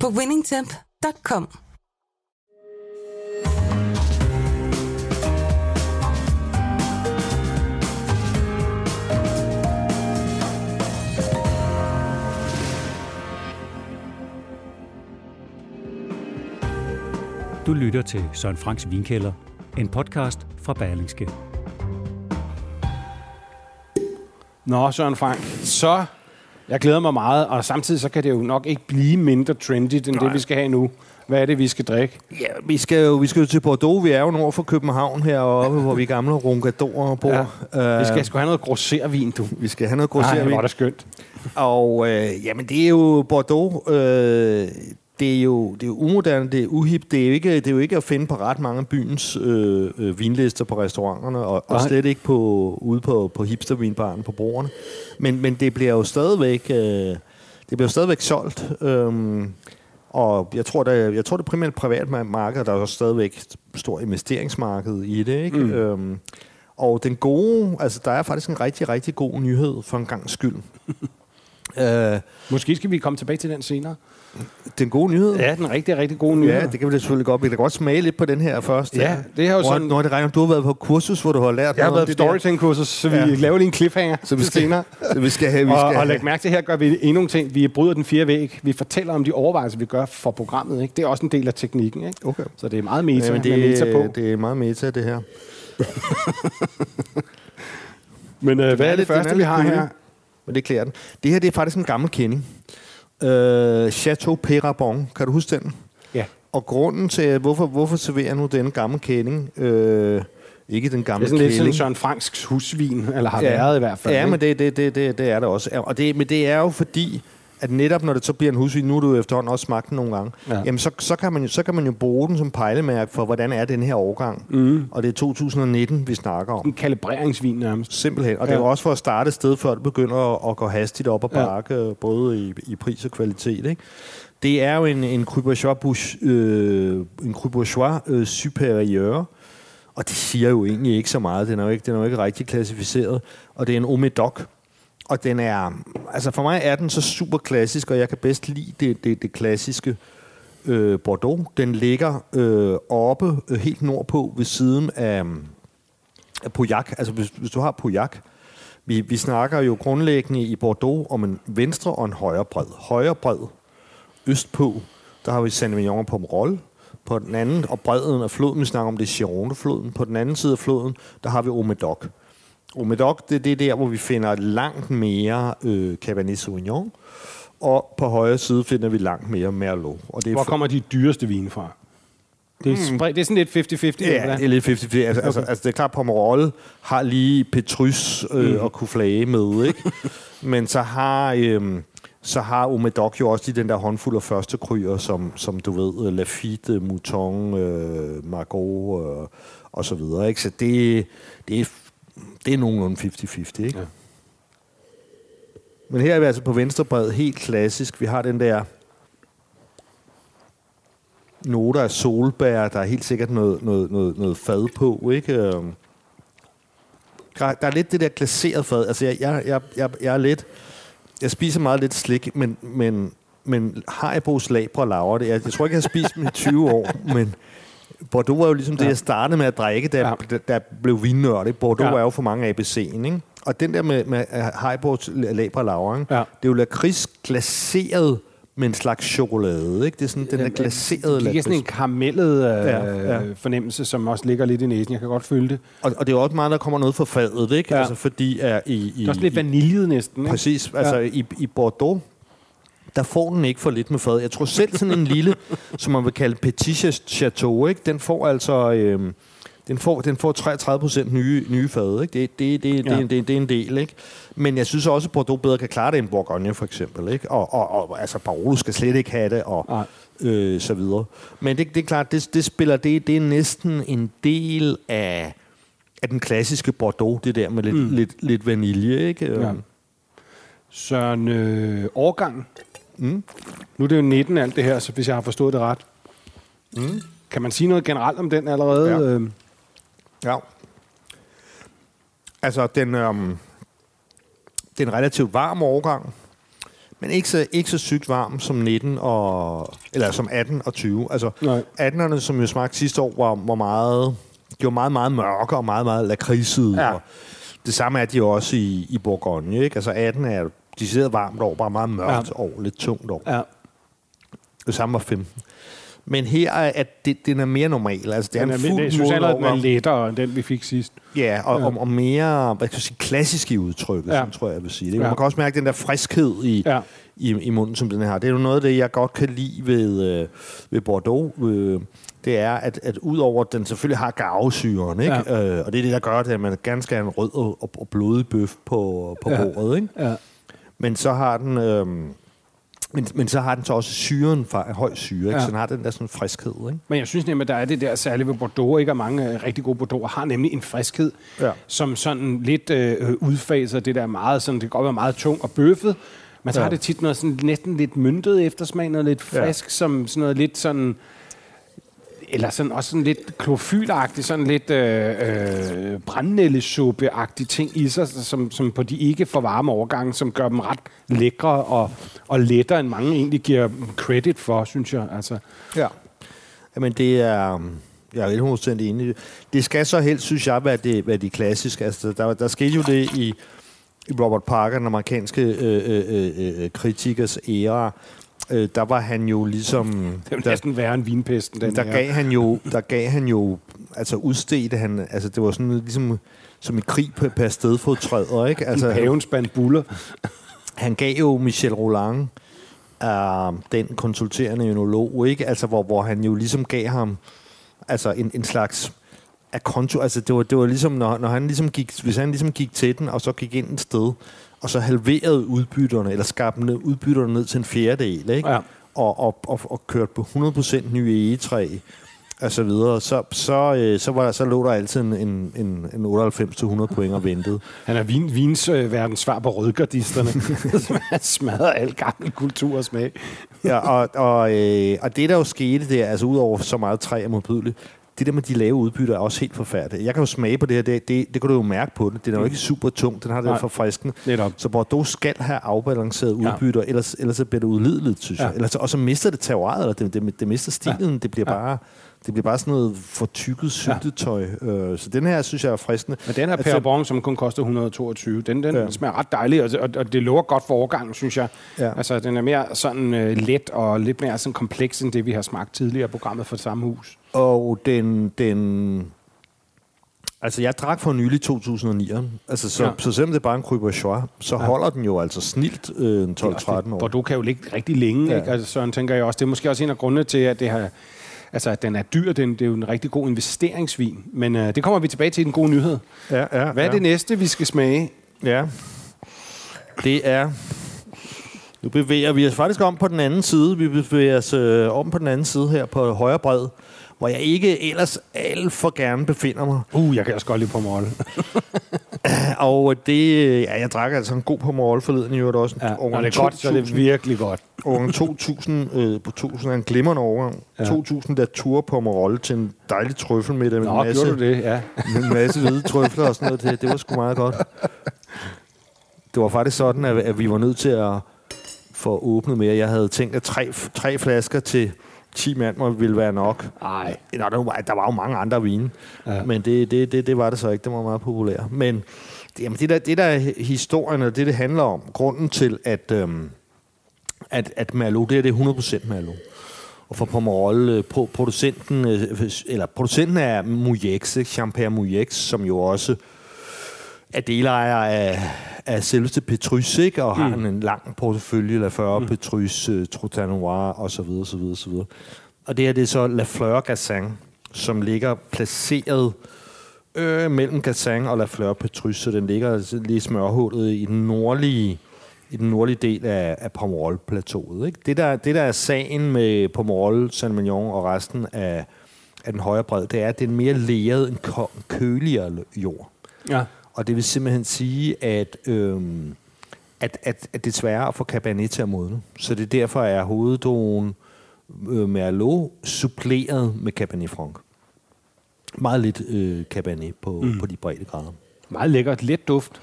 på winningtemp.com. Du lytter til Søren Franks Vinkælder, en podcast fra Berlingske. Nå, Søren Frank, så jeg glæder mig meget, og samtidig så kan det jo nok ikke blive mindre trendy, end Nej. det, vi skal have nu. Hvad er det, vi skal drikke? Ja, vi skal jo, vi skal jo til Bordeaux. Vi er jo nord for København heroppe, hvor vi gamle rungadorer bor. Ja. Uh, vi skal sgu have noget grosservin, du. Vi skal have noget grosservin. Nej, hvor er det skønt. Og øh, jamen, det er jo Bordeaux. Øh, det er jo, det er jo umoderne, det er uhip. Det er jo ikke, det er jo ikke at finde på ret mange byens øh, øh, vinlister på restauranterne, og, og slet ikke på, ude på, på hipstervinbaren på brugerne. Men, men det bliver jo stadigvæk, øh, det bliver jo stadigvæk solgt. Øhm, og jeg tror, der, jeg tror, det er primært privat marked, der er jo stadigvæk stor investeringsmarked i det. Ikke? Mm. Øhm, og den gode, altså der er faktisk en rigtig, rigtig god nyhed for en gang skyld. øh, Måske skal vi komme tilbage til den senere. Den gode nyhed? Ja, den rigtig, rigtig gode nyhed. Ja, det kan vi da selvfølgelig godt. Vi kan godt smage lidt på den her først. Ja, det har jo sådan... Når det regner, du har været på kursus, hvor du har lært Jeg har været på storytelling-kursus, så vi ja. laver lige en cliffhanger så vi skal, senere. Så vi skal have... Vi og, skal og læg mærke til, her gør vi endnu en ting. Vi bryder den fire væg. Vi fortæller om de overvejelser, vi gør for programmet. Ikke? Det er også en del af teknikken. Ikke? Okay. Så det er meget meta, ja, det, med meta på. Det er meget meta, det her. men øh, hvad er det første, vi har her? Men det klæder den. Det her det er faktisk en gammel kending. Øh, Chateau Perabon, kan du huske den? Ja. Og grunden til, hvorfor, hvorfor serverer nu denne gamle kending? Øh, ikke den gamle Det er sådan lidt kælling. sådan Søren Franks husvin, eller har ja. været i hvert fald. Ja, ikke? men det, det, det, det, det er det også. Og det, men det er jo fordi, at netop når det så bliver en husvin, nu har du efterhånden også smagt den nogle gange, ja. jamen så, så, kan man jo, så kan man jo bruge den som pejlemærke for, hvordan er den her årgang. Mm. Og det er 2019, vi snakker om. En kalibreringsvin nærmest. Simpelthen. Og ja. det er jo også for at starte et sted, før det begynder at, at gå hastigt op og bakke, ja. både i, i pris og kvalitet. Ikke? Det er jo en, en Cru Bourgeois, øh, en Cru Bourgeois øh, superieur, og det siger jo egentlig ikke så meget. Den er jo ikke, den er jo ikke rigtig klassificeret. Og det er en Omedoc. Og den er, altså for mig er den så super klassisk, og jeg kan bedst lide det, det, det klassiske øh, Bordeaux. Den ligger øh, oppe øh, helt nordpå ved siden af, af Pauillac. Altså hvis, hvis du har Pauillac, vi, vi snakker jo grundlæggende i Bordeaux om en venstre og en højre bred. Højre bred østpå, der har vi Saint-Emilion på Pomerol. På den anden, og bredden af floden, vi snakker om det Gironde-floden. På den anden side af floden, der har vi Omedoc. Omedoc, det, det er der, hvor vi finder langt mere øh, Cabernet Sauvignon, og på højre side finder vi langt mere Merlot. Og det er Hvor kommer de dyreste vine fra? Det er, mm. det er sådan lidt 50-50? Ja, det er lidt 50-50. Altså, okay. altså, altså, det er klart, Pomerol har lige Petrus øh, mm. at kunne flage med, ikke? Men så har... Øh, så har Omedoc jo også lige den der håndfuld af første kryer, som, som du ved, Lafitte, Mouton, øh, Margot øh, og så videre. Ikke? Så det, det er det er nogenlunde 50-50, ikke? Ja. Men her er vi altså på venstrebred, helt klassisk. Vi har den der noter af solbær, der er helt sikkert noget, noget, noget, noget fad på, ikke? Øhm, der er lidt det der glaseret fad. Altså, jeg, jeg, jeg, jeg, jeg er lidt... Jeg spiser meget lidt slik, men, men, men Haribos labre laver det. Jeg, jeg tror ikke, jeg har spist dem i 20 år, men Bordeaux var jo ligesom ja. det, jeg startede med at drikke, da, ja. da, da blev vinnørd. Bordeaux ja. er jo for mange ABC'en, ikke? Og den der med, med labre laver, ikke? Ja. det er jo lakrids glaseret med en slags chokolade. Ikke? Det er sådan den der glaserede Det giver sådan en karamellet øh, ja, ja. fornemmelse, som også ligger lidt i næsen. Jeg kan godt føle det. Og, og det er også meget, der kommer noget fra fadet, ikke? Ja. Altså, fordi er i, i, det er også lidt vaniljet næsten. Ikke? Præcis. Altså, ja. i, i Bordeaux, der får den ikke for lidt med fad. Jeg tror selv sådan en lille, som man vil kalde petit chateau, ikke? den får altså... Øh, Den får, den får 33 procent nye, nye fade, ikke? Det, det, det, det, Ja. det, det, det er en del, ikke? Men jeg synes også, at Bordeaux bedre kan klare det end Bourgogne, for eksempel, ikke? Og, og, og altså, Barolo skal slet ikke have det, og Nej. øh, så videre. Men det, det er klart, det, det spiller det, det er næsten en del af, af den klassiske Bordeaux, det der med lidt, mm. lidt, lidt vanilje, ikke? Ja. Søren, øh, årgang. Mm. Nu er det jo 19 alt det her, så hvis jeg har forstået det ret. Mm. Kan man sige noget generelt om den allerede? Ja. Øh, Ja. Altså, den, øhm, det er en relativt varm årgang, men ikke så, ikke så sygt varm som 19 og, eller som 18 og 20. Altså, Nej. 18'erne, som jo smagte sidste år, var, var meget, de var meget, meget mørke og meget, meget lakridsede. Ja. Og det samme er de også i, i Bourgogne, ikke? Altså, 18 er decideret varmt år, bare meget mørkt Ja. år, lidt tungt år. ja. Det samme var 15. Men her er, at det, den er mere normal. Altså, det er Den en er, fuld jeg synes allerede, den er lettere end den, vi fik sidst. Ja, og, Ja. Og, og mere hvad kan jeg sige, klassisk i udtrykket, Ja. tror jeg, jeg vil sige. Det. Ja. Man kan også mærke den der friskhed i, Ja. i, i munden, som den har. Det er jo noget af det, jeg godt kan lide ved, øh, ved Bordeaux. Øh, det er, at, at udover at den selvfølgelig har garvesyren, ikke? Ja. Øh, og det er det, der gør det, at man skal have en rød og, og, blodig bøf på, på ja. bordet. Ikke? Ja. Men så har den... Øh, men, men så har den så også syren fra høj syre, ikke? Ja. så den har den der sådan friskhed. Ikke? Men jeg synes nemlig, at der er det der særligt ved Bordeaux, ikke? Og mange øh, rigtig gode Bordeaux har nemlig en friskhed, Ja. som sådan lidt øh, udfaser det der meget, sådan, det kan godt være meget tung og bøffet, men så Ja. har det tit noget sådan næsten lidt myntet eftersmag, noget lidt Ja. frisk, som sådan noget lidt sådan, eller sådan, også sådan lidt klofylagtig, sådan lidt øh, øh, brændnællesuppe-agtige ting i sig, som, som på de ikke for varme overgange, som gør dem ret lækre og, og lettere, end mange egentlig giver credit for, synes jeg. Altså, Ja. men det er... Jeg er 100% enig. Det skal så helst, synes jeg, være det, være de klassiske. Altså, der, der skete jo det i, i Robert Parker, den amerikanske øh, øh, øh, øh, øh kritikers æra. Øh, der var han jo ligesom... det er jo der, næsten værre end vinpesten, den der her. gav han jo, der gav han jo, altså udstedte han, altså det var sådan ligesom som et krig per, per stedfodtræder, ikke? Altså, en paven spand buller. han gav jo Michel Roland, uh, den konsulterende ønolog, ikke? Altså, hvor, hvor han jo ligesom gav ham altså en, en slags af konto, altså det var, det var ligesom, når, når han ligesom gik, hvis han ligesom gik til den, og så gik ind et sted, og så halverede udbytterne, eller skabte udbytterne ned til en fjerdedel, ikke? Ja. Og, og, og, og kørte på 100% nye egetræ, og så videre, så, så, øh, så, var der, så lå der altid en, en, en, en 98-100 point og ventede. Han er vin, vins øh, verdens svar på rødgardisterne. han smadrer al gammel kultur og smag. Ja, og, og, øh, og det, der jo skete der, altså udover så meget træ er modbydeligt, det der med de lave udbytter er også helt forfærdeligt. Jeg kan jo smage på det her, det, det, det kan du jo mærke på det. Den er jo ikke super tung, den har det for frisken. Netop. Så Bordeaux skal have afbalanceret Ja. udbytter, ellers, ellers så bliver det udlideligt, synes Ja. jeg. Ellers, og så mister det terroiret, eller det, det, det mister stilen. Ja. Det bliver Ja. bare... Det bliver bare sådan noget fortykket syltetøj. Øh, så den her, synes jeg, er fristende. Men den her Altså- Per Bon, som kun koster 122, den, den Ja. ja. smager ret dejlig, og, og, og det lover godt for overgangen, synes jeg. Ja. Altså, den er mere sådan øh, let og lidt mere sådan kompleks, end det, vi har smagt tidligere i programmet for samme hus. Og den, den... Altså, jeg drak for nylig 2009. Altså, så, Ja. ja. så selvom det er bare en Crubois, så Ja. ja. holder den jo altså snilt øh, en 12-13 år. Bordeaux kan jo ligge rigtig længe, ja. Ja. ikke? Altså, sådan tænker jeg også. Det er måske også en af grundene til, at det har, altså, at den er dyr. Den, det er jo en rigtig god investeringsvin. Men øh, det kommer vi tilbage til i den gode nyhed. Ja, ja, Hvad er ja. det næste, vi skal smage? Ja. Det er... Nu bevæger vi os faktisk om på den anden side. Vi bevæger os øh, om på den anden side her på højre bred, hvor jeg ikke ellers alt for gerne befinder mig. Uh, jeg kan også godt lide Pomerol. Og det... Ja, jeg drak altså en god Pomerol forleden i øvrigt også. Ja, når det er godt, så er det 2000. virkelig godt. Årgang 2000, øh, på 2000 er en glimrende årgang. Ja. Ja. 2000 der tur på Pomerol til en dejlig trøffelmiddag med Nå, en masse, gjorde du det? Ja. med en masse hvide trøfler og sådan noget. Det, det var sgu meget godt. Det var faktisk sådan, at, at vi var nødt til at få åbnet mere. Jeg havde tænkt, at tre, tre flasker til 10 mand må ville være nok. Ej. Nå, der, var, der var jo mange andre vine, Ja. men det, det, det, det var det så ikke. Det var meget populært. Men det, jamen, det, der, det der er historien, og det det handler om, grunden til, at, øhm, at, at Merlot, det er det er 100% Merlot. Og for Pomerol, øh, pro- producenten, øh, eller producenten er ikke? Champagne Mouyex, som jo også er delejer af, af selveste Petrus, ikke? og har en, lang portefølje, 40 mm. Petrus, uh, Trotanoir, og så videre, så videre, så videre. Og det her, det er så La Fleur Gassin, som ligger placeret øh, mellem Gassin og La Fleur Petrus, så den ligger lige smørhullet i den nordlige i den nordlige del af, af Pomerol-plateauet. Ikke? Det, der, det, der er sagen med Pomerol, Saint-Mignon og resten af, af den højre bred, det er, at det er en mere leret, en køligere jord. Ja. Og det vil simpelthen sige, at, øhm, at, at, at det er sværere at få Cabernet til at modne. Så det er derfor, er hoveddogen øh, Merlot suppleret med Cabernet Franc. Meget lidt øh, Cabernet på, mm. på de brede grader. Meget lækkert. Let duft.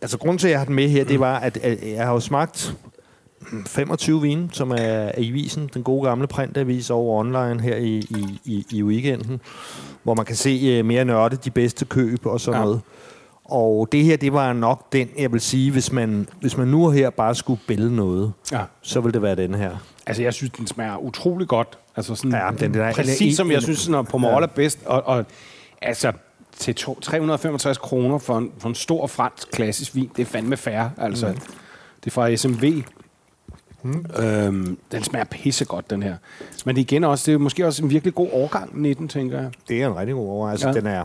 Altså, grunden til, at jeg har den med her, det var, at, at jeg har jo smagt 25 vine, som er, er i visen, den gode gamle printavis over online her i, i, i, i weekenden, hvor man kan se uh, mere nørde de bedste køb og sådan ja. noget. Og det her, det var nok den, jeg vil sige, hvis man, hvis man nu her bare skulle bælge noget, ja. så vil det være den her. Altså, jeg synes, den smager utrolig godt. Altså sådan ja, den, den er, præcis som jeg synes, når Pomerol er bedst. Og, og altså, til to, 365 kroner for en, for en stor fransk klassisk vin, det er fandme færre. Altså, mm. Det er fra SMV. Mm. Øhm, den smager pissegodt, den her. Men igen også, det er måske også en virkelig god årgang, 19, tænker jeg. Det er en rigtig god årgang. Altså, ja. den er,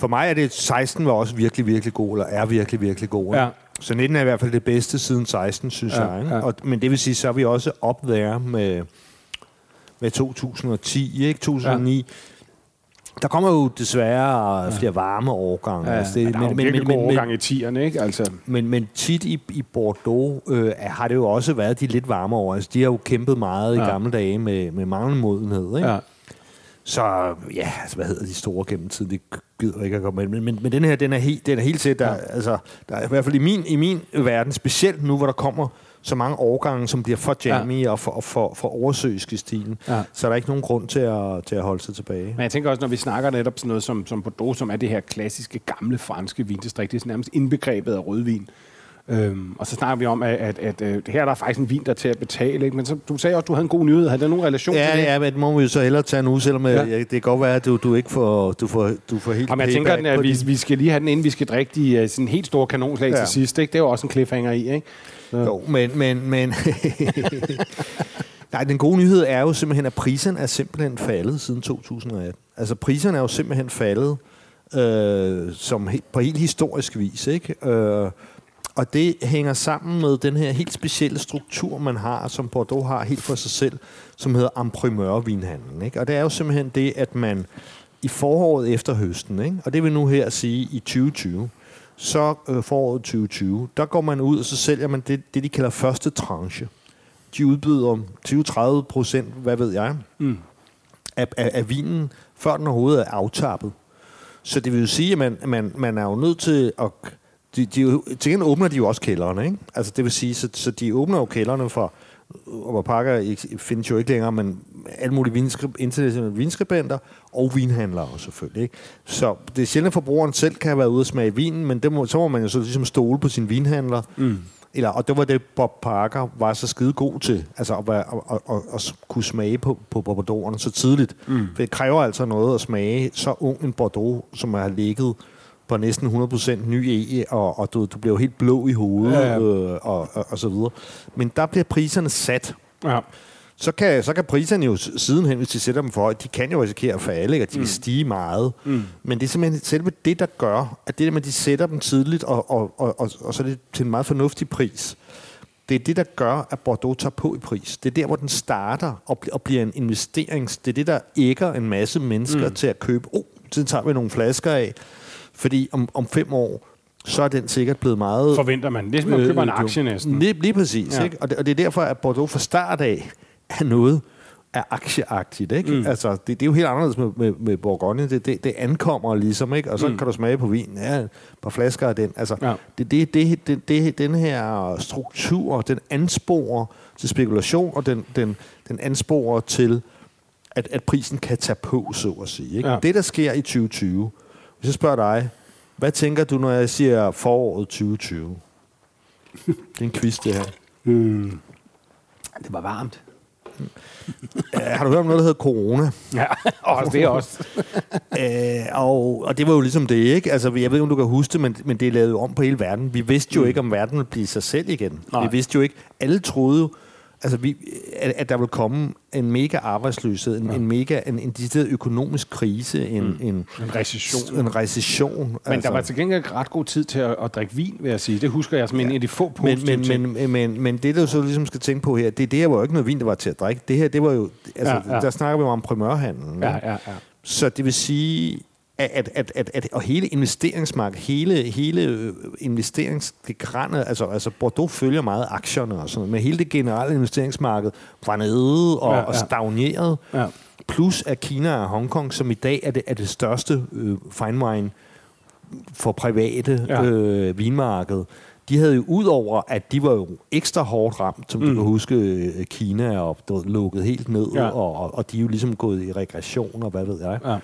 for mig er det, 16 var også virkelig, virkelig god, eller er virkelig, virkelig god. Ja. Så 19 er i hvert fald det bedste siden 16, synes ja, jeg. Ja. Og, men det vil sige, så er vi også op der med, med 2010, ikke? 2009. Ja. Der kommer jo desværre ja. flere varme årgange. Ja, altså det, men, men, men, men, årgang i tierne, ikke? Altså. Men, men tit i, i Bordeaux øh, har det jo også været de lidt varme år. Altså, de har jo kæmpet meget ja. i gamle dage med, med manglende modenhed. Ikke? Ja. Så ja, altså, hvad hedder de store gennem tiden? Det gider ikke at komme med. Men, men, men den her, den er helt, den er helt set. Der, ja. altså, der er i hvert fald i min, i min verden, specielt nu, hvor der kommer så mange årgange, som bliver for jammy ja. og for, for, for oversøisk i stilen. Ja. Så er der ikke nogen grund til at, til at holde sig tilbage. Men jeg tænker også, når vi snakker netop sådan noget som, som Bordeaux, som er det her klassiske, gamle franske vindistrikt, det er nærmest indbegrebet af rødvin. Øhm, og så snakker vi om, at, at, at, at her er der faktisk en vin, der er til at betale. Ikke? Men så, du sagde også, at du havde en god nyhed. Havde det nogen relation ja, til det? Ja, men det må vi jo så hellere tage nu, selvom ja. det kan godt være, at du, du ikke får, du får, du får helt Jamen, jeg tænker, at vi, vi skal lige have den, inden vi skal drikke de uh, sådan helt store kanonslag ja. til sidst. Ikke? Det er jo også en cliffhanger i, ikke? Så. Jo, men... men, men Nej, den gode nyhed er jo simpelthen, at priserne er simpelthen faldet siden 2018. Altså, priserne er jo simpelthen faldet øh, som he, på helt historisk vis, ikke? Øh, og det hænger sammen med den her helt specielle struktur, man har, som Bordeaux har helt for sig selv, som hedder emprimør-vinhandlen. Ikke? Og det er jo simpelthen det, at man i foråret efter høsten, ikke? og det vil nu her sige i 2020, så øh, foråret 2020, der går man ud, og så sælger man det, det de kalder første tranche. De udbyder 20-30 procent, hvad ved jeg, mm. af, af, af vinen, før den overhovedet er aftappet. Så det vil jo sige, at man, man, man er jo nødt til at de, de, til gengæld åbner de jo også kælderne, ikke? Altså det vil sige, så, så de åbner jo kælderne for, og pakker findes jo ikke længere, men alle mulige vinskrib, internationale vinskribenter og vinhandlere selvfølgelig. Ikke? Så det er sjældent, at forbrugeren selv kan have været ude og smage vinen, men det må, så må man jo så ligesom stole på sin vinhandler. Mm. Eller, og det var det, Bob Parker var så skide god til, altså at, være, at, at, at, at kunne smage på, på Bordeaux'erne så tidligt. Mm. For det kræver altså noget at smage så ung en Bordeaux, som har ligget på næsten 100% ny e, og, og du, du bliver jo helt blå i hovedet, ja, ja. Øh, og, og, og så videre. Men der bliver priserne sat. Ja. Så kan, så kan priserne jo sidenhen, hvis de sætter dem for, de kan jo risikere at falde, ikke? at de mm. vil stige meget. Mm. Men det er simpelthen selve det, der gør, at det der med, at de sætter dem tidligt, og, og, og, og, og så er det til en meget fornuftig pris. Det er det, der gør, at Bordeaux tager på i pris. Det er der, hvor den starter og, og bliver en investerings... Det er det, der ægger en masse mennesker mm. til at købe. Oh, så tager vi nogle flasker af. Fordi om, om fem år, så er den sikkert blevet meget... Forventer man. Det er som man køber øh, en aktie næsten. Lige, lige præcis. Ja. Ikke? Og, det, og det er derfor, at Bordeaux fra start af er noget er aktieagtigt. Ikke? Mm. Altså, det, det er jo helt anderledes med, med, med Bourgogne. Det, det, det ankommer ligesom, ikke? og så mm. kan du smage på vin. Ja, et par flasker af den. Altså, ja. det, det, det, det, det, den her struktur, den ansporer til spekulation, og den, den, den ansporer til, at, at prisen kan tage på, så at sige. Ikke? Ja. Det, der sker i 2020, hvis jeg spørger dig, hvad tænker du, når jeg siger foråret 2020? det er en quiz, det her. Mm. Det var varmt. Ja, har du hørt om noget, der hedder corona? Ja, og det også. Æ, og, og det var jo ligesom det, ikke? Altså, jeg ved ikke, om du kan huske det, men, men det er lavet om på hele verden. Vi vidste jo mm. ikke, om verden ville blive sig selv igen. Nej. Vi vidste jo ikke. Alle troede jo, altså vi, at, at der vil komme en mega arbejdsløshed, en, ja. en mega en, en decideret økonomisk krise, en, mm. en, En recession. en recession. Men altså. der var til gengæld ret god tid til at, at drikke vin, vil jeg sige. Det husker jeg som en af de få men, positive men, ting. men, men, men det, du så ligesom skal tænke på her, det, det her var jo ikke noget vin, der var til at drikke. Det her, det var jo... Altså, Ja, ja, ja. ja. Der snakker vi om primørhandlen. Ja, ja, ja. Så det vil sige, at, at, at, at, og hele investeringsmarkedet, hele, hele øh, investeringsgrænet, altså, altså Bordeaux følger meget aktierne og sådan noget, men hele det generelle investeringsmarked var nede og, Ja, ja, og stagneret. Ja. Plus at Kina og Hongkong, som i dag er det, er det største øh, fine wine for private Ja. øh, vinmarked, de havde jo ud over, at de var jo ekstra hårdt ramt, som mm. du kan huske, øh, Kina ved, lukket helt ned, Ja. og, og de er jo ligesom gået i regression, og hvad ved jeg. Ja.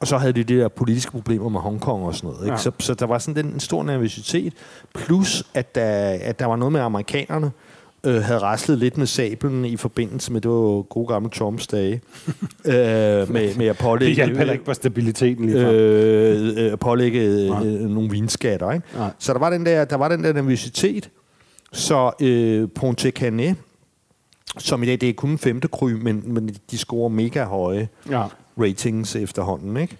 Og så havde de de der politiske problemer med Hongkong og sådan noget. Ikke? Ja. Så, så der var sådan den, en stor nervøsitet. Plus, at der, at der var noget med amerikanerne, øh, havde raslet lidt med sablen i forbindelse med, det var gode gamle Trumps dage, øh, med, med at Det pålægge, hjalp heller ikke på stabiliteten lige øh, øh, øh, pålægge øh, Nej. nogle vinskatter. Ikke? Nej. Så der var den der, der var den der nervøsitet. Så øh, Ponte Canet, som i dag det er kun femte kry, men, men de scorer mega høje Ja. Ratings efterhånden. Ikke?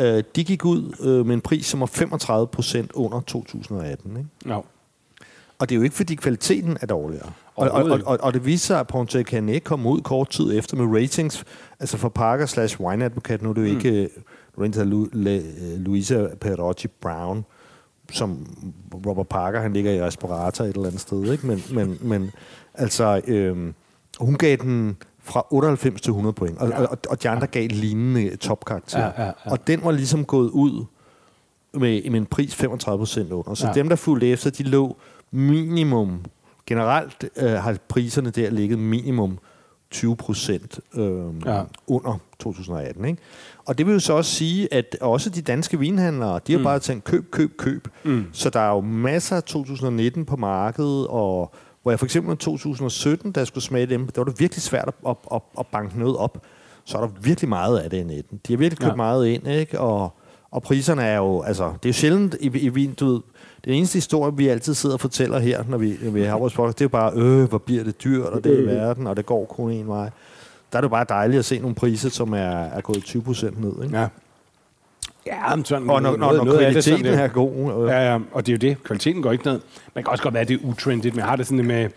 Øh, de gik ud øh, med en pris, som var 35 procent under 2018. Ikke? Ja. Og det er jo ikke, fordi kvaliteten er dårligere. Og, og, og, ikke. og, det viser sig, at Ponte Canet kom ud kort tid efter med ratings, altså for Parker slash Wine Advocate, nu er det jo Mm. ikke Lorenza Lu, Le, Luisa Perotti Brown, som Robert Parker, han ligger i respirator et eller andet sted, ikke? Men, men, men altså, øhm, hun gav den fra 98 til 100 point, og, og, og de andre gav lignende topkarakter. Ja, ja, ja. Og den var ligesom gået ud med, med en pris 35 procent under. Så Ja. ja. dem, der fulgte efter, de lå minimum, generelt øh, har priserne der ligget minimum 20 procent øh, Ja. ja. under 2018. Ikke? Og det vil jo så også sige, at også de danske vinhandlere, de har Mm. bare tænkt køb, køb, køb. Mm. Så der er jo masser af 2019 på markedet, og hvor jeg for eksempel i 2017, da jeg skulle smage dem, der var det virkelig svært at, at, at, at banke noget op. Så er der virkelig meget af det i 19. De har virkelig købt Ja. meget ind, ikke? Og, og priserne er jo, altså, det er jo sjældent i, i vin, du ved, den eneste historie, vi altid sidder og fortæller her, når vi, når vi har vores podcast, det er jo bare, øh, hvor bliver det dyrt, og det er i verden, og det går kun en vej. Der er det jo bare dejligt at se nogle priser, som er, er gået 20 procent ned, ikke? Ja. Ja, men sådan, Og når, når, noget- når noget af det kvaliteten sådan, er god. Øh, Ja, ja, og det er jo det. Kvaliteten går ikke ned. Man kan også godt være, at det er utrendigt, men jeg har det sådan det med,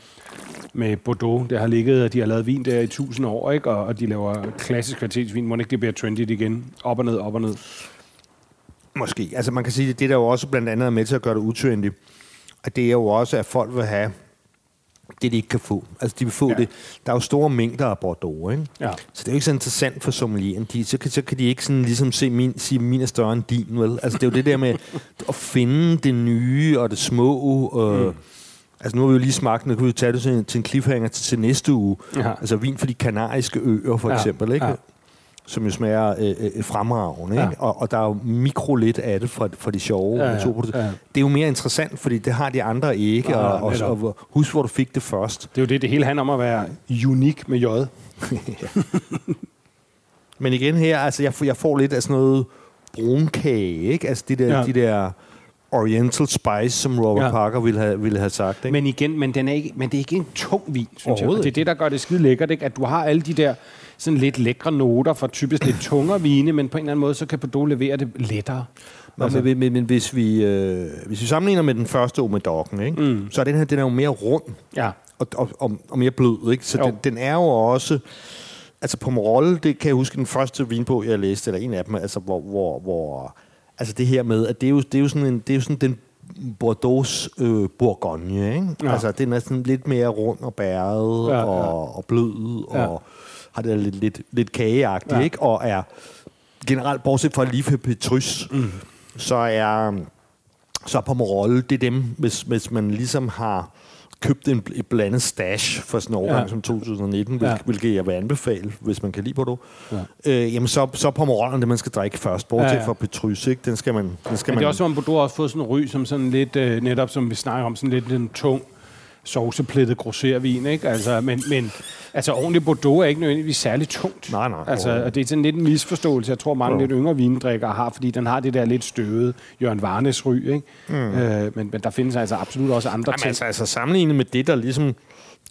med Bordeaux. Det har ligget, og de har lavet vin der i tusind år, ikke? Og, og de laver klassisk kvalitetsvin. Må ikke det bliver trendigt igen? Op og ned, op og ned. Måske. Altså man kan sige, at det der jo også blandt andet er med til at gøre det utrendy, at det er jo også, at folk vil have det, de ikke kan få. Altså de vil få Ja. det. Der er jo store mængder af Bordeaux, ikke? Ja. Så det er jo ikke så interessant for sommelieren. De, så, kan, så kan de ikke sådan ligesom se min, sige, min er større end din, vel? Altså det er jo det der med at finde det nye og det små. Øh, mm. Altså nu har vi jo lige smagt, nu kan vi tage det til en, til en cliffhanger til, til næste uge. Ja. Altså vin for de kanariske øer, for Ja. eksempel, ikke? Ja. Som jo smager øh, øh, fremragende. Ja. Ikke? Og, og der er jo mikro lidt af det fra, fra de sjove Ja, ja, naturprodukter. ja. Det er jo mere interessant, fordi det har de andre ikke. Nej, og, og, og, og husk, hvor du fik det først. Det er jo det, det hele handler om at være unik med J. Men igen her, altså jeg, får- jeg får lidt af sådan noget brunkage, ikke? Altså de der, Ja. ja. de der oriental spice, som Robert Ja. ja. Parker ville have, ville have sagt. Ikke? Men igen, men, den er ikke, men det er ikke en tung vin, synes jeg. Det er det, der gør det skide lækkert, ikke? at du har alle de der sådan lidt lækre noter fra typisk lidt tungere vine, men på en eller anden måde, så kan Bordeaux levere det lettere. Nå, Altså- men, men, men hvis, vi, øh, hvis vi sammenligner med den første Omedoggen, ikke? Mm. så er den her den er jo mere rund Ja, og, og, og, og mere blød. Ikke? Så Jo. den, den er jo også... Altså på Morolle, det kan jeg huske den første vinbog, jeg læste, eller en af dem, altså hvor, hvor, hvor altså det her med, at det er jo, det er jo sådan, en, det er jo sådan den Bordeaux øh, Bourgogne, ikke? Ja. Altså den er sådan lidt mere rund og bæret Ja, ja, og, og blød Ja. Har det lidt, lidt, lidt kageagtigt, Ja. ikke? Og er generelt, bortset fra for Petrus, mm. så er så på Morolle, det er dem, hvis, hvis man ligesom har købt en, et blandet stash for sådan en årgang Ja. som 2019, hvil, Ja. hvilket jeg vil anbefale, hvis man kan lide Bordeaux, Ja. ja. øh, jamen så, så på Morollen det, man skal drikke først, bortset Ja, ja, fra Petrus, ikke? Den skal man... Den skal men man det er også, som om Bordeaux også fået sådan en ry, som sådan lidt, øh, netop som vi snakker om, sådan lidt en tung sovseplettet grosservin, ikke? Altså, men, men altså, ordentlig Bordeaux er ikke nødvendigvis særlig tungt. Nej, nej, Altså, og det er sådan lidt en misforståelse, jeg tror mange Jo. lidt yngre vindrikkere har, fordi den har det der lidt støvede Jørgen Varnes ry, ikke? Mm. Øh, men, men der findes altså absolut også andre Jamen, ting. altså, altså sammenlignet med det, der ligesom